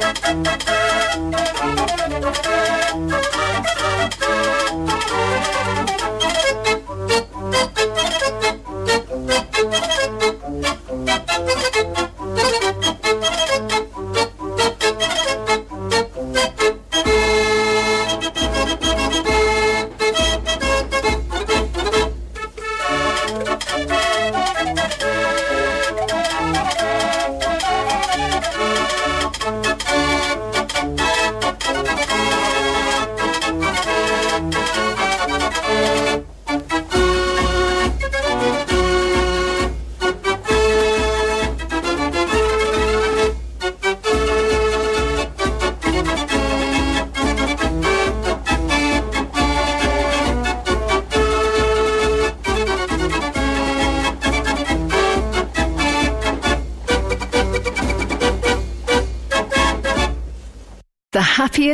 Thank you.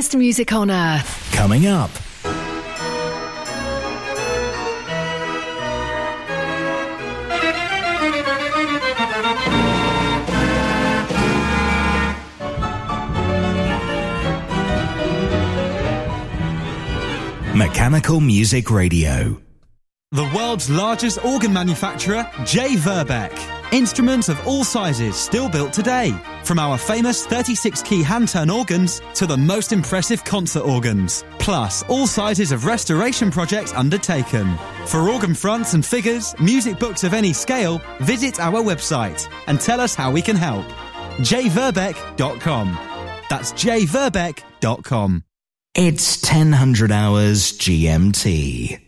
Happiest music on earth. Coming up. Mechanical Music Radio. The world's largest organ manufacturer, J. Verbeeck. Instruments of all sizes still built today. From our famous 36 key hand turn organs to the most impressive concert organs. Plus, all sizes of restoration projects undertaken. For organ fronts and figures, music books of any scale, visit our website and tell us how we can help. jverbeeck.com. That's jverbeeck.com. It's 1000 hours GMT.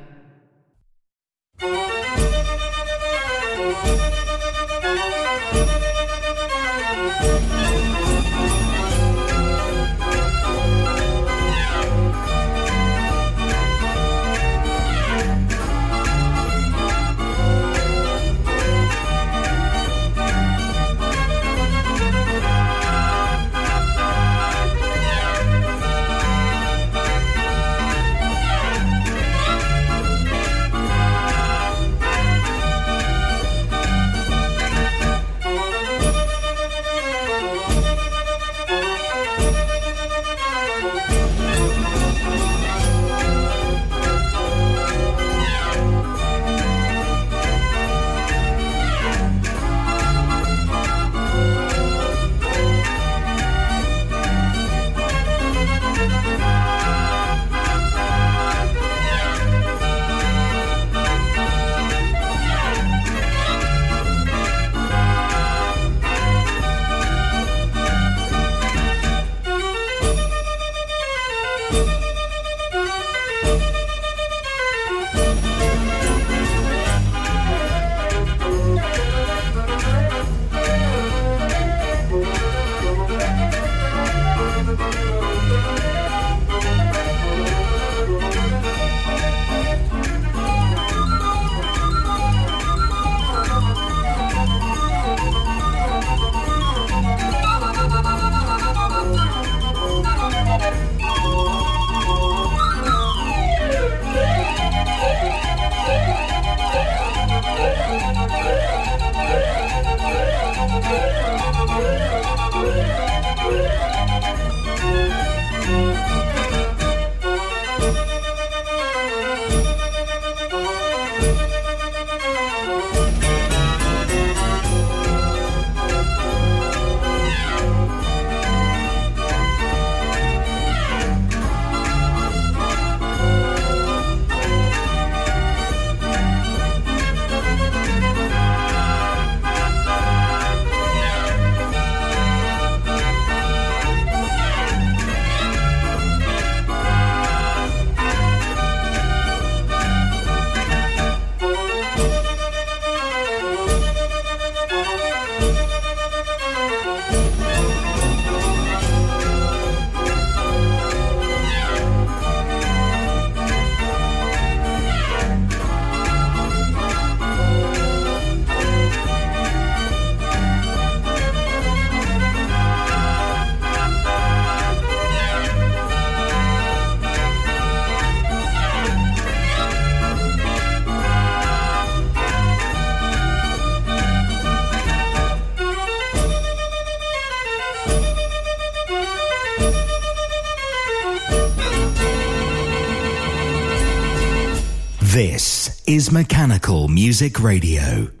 Music Radio.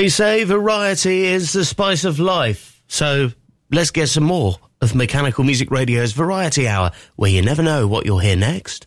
They say variety is the spice of life. So let's get some more of Mechanical Music Radio's Variety Hour, where you never know what you'll hear next.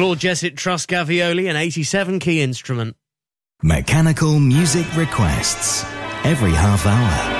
Claude Jesset Truscavioli, an 87 key instrument. Mechanical music requests every half hour.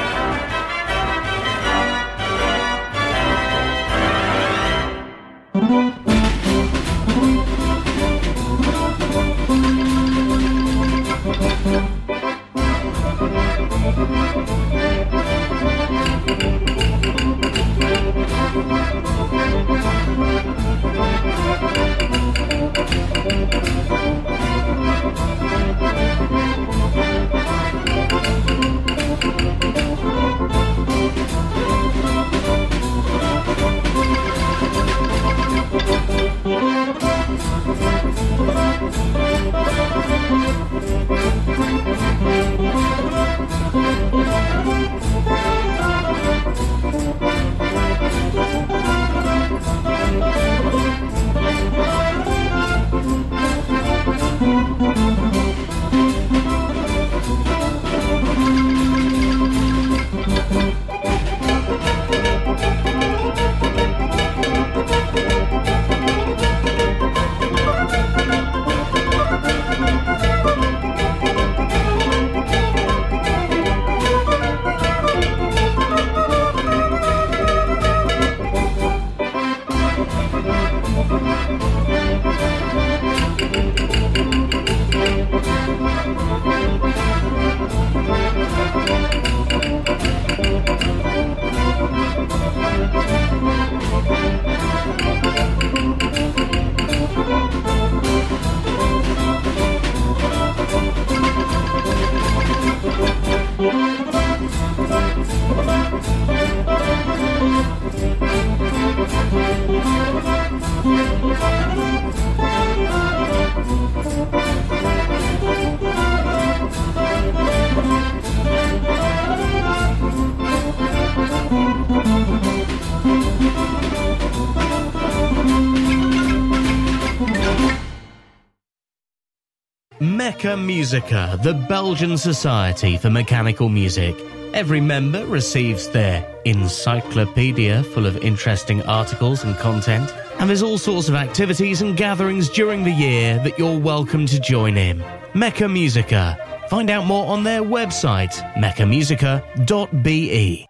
Mecha Musica, the Belgian Society for Mechanical Music. Every member receives their encyclopedia full of interesting articles and content, and there's all sorts of activities and gatherings during the year that you're welcome to join in. Mecha Musica. Find out more on their website, mechamusica.be.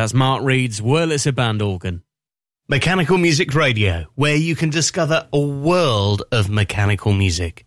That's Mark Reed's Wurlitzer band organ. Mechanical Music Radio, where you can discover a world of mechanical music.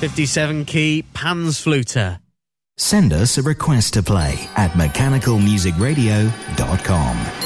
57 key Pan's Fluter. Send us a request to play at mechanicalmusicradio.com.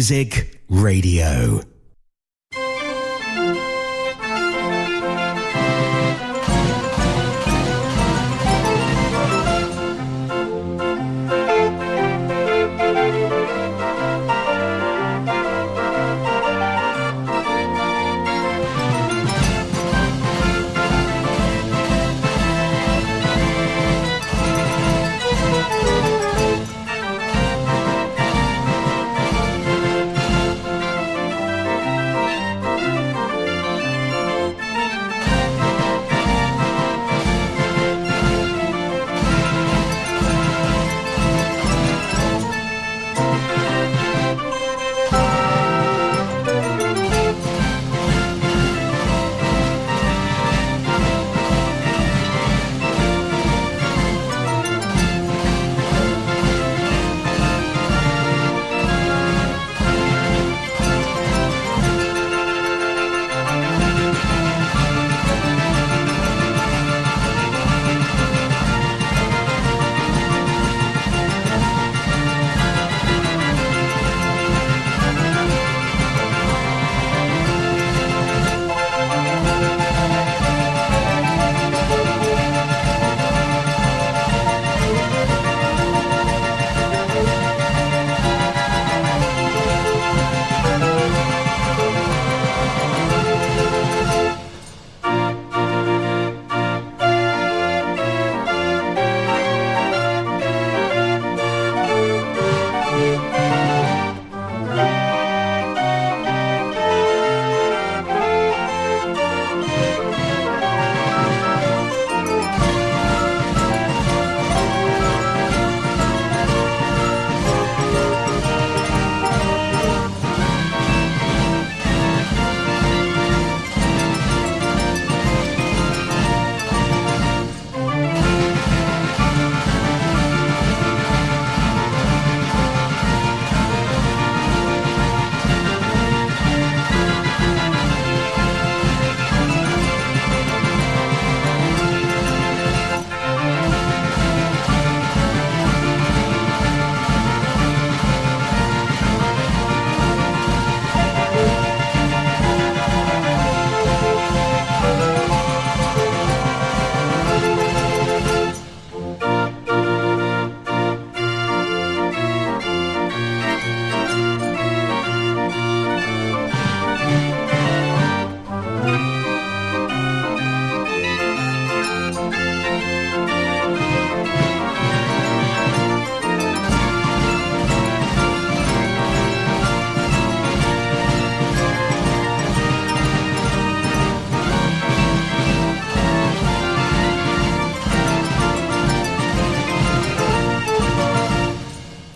Music Radio.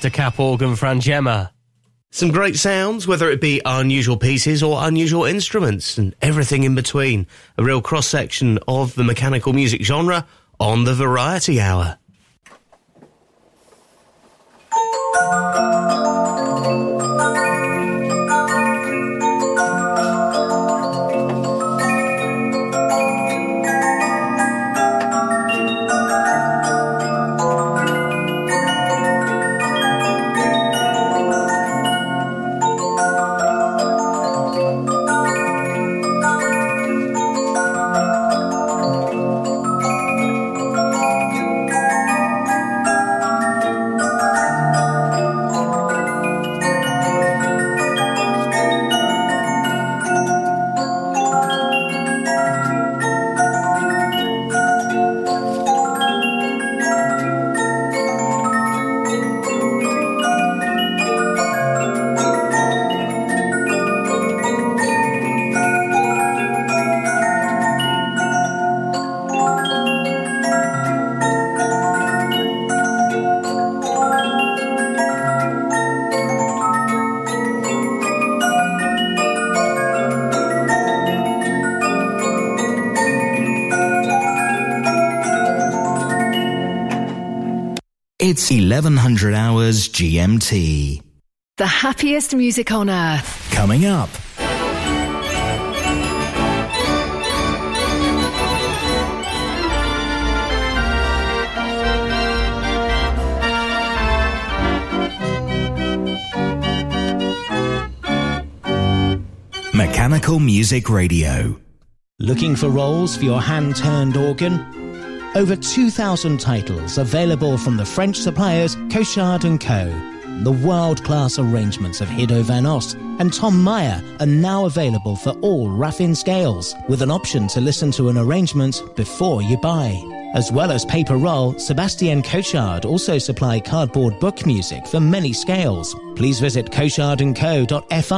The cap organ Frangema. Some great sounds, whether it be unusual pieces or unusual instruments, and everything in between. A real cross section of the mechanical music genre on the Variety Hour. 1100 hours GMT. The happiest music on earth. Coming up. Mechanical Music Radio. Looking for rolls for your hand turned organ? Over 2,000 titles available from the French suppliers Cochard & Co. The world-class arrangements of Hido van Ost and Tom Meyer are now available for all Raffin scales, with an option to listen to an arrangement before you buy. As well as paper roll, Sebastien Cochard also supply cardboard book music for many scales. Please visit cochardandco.fr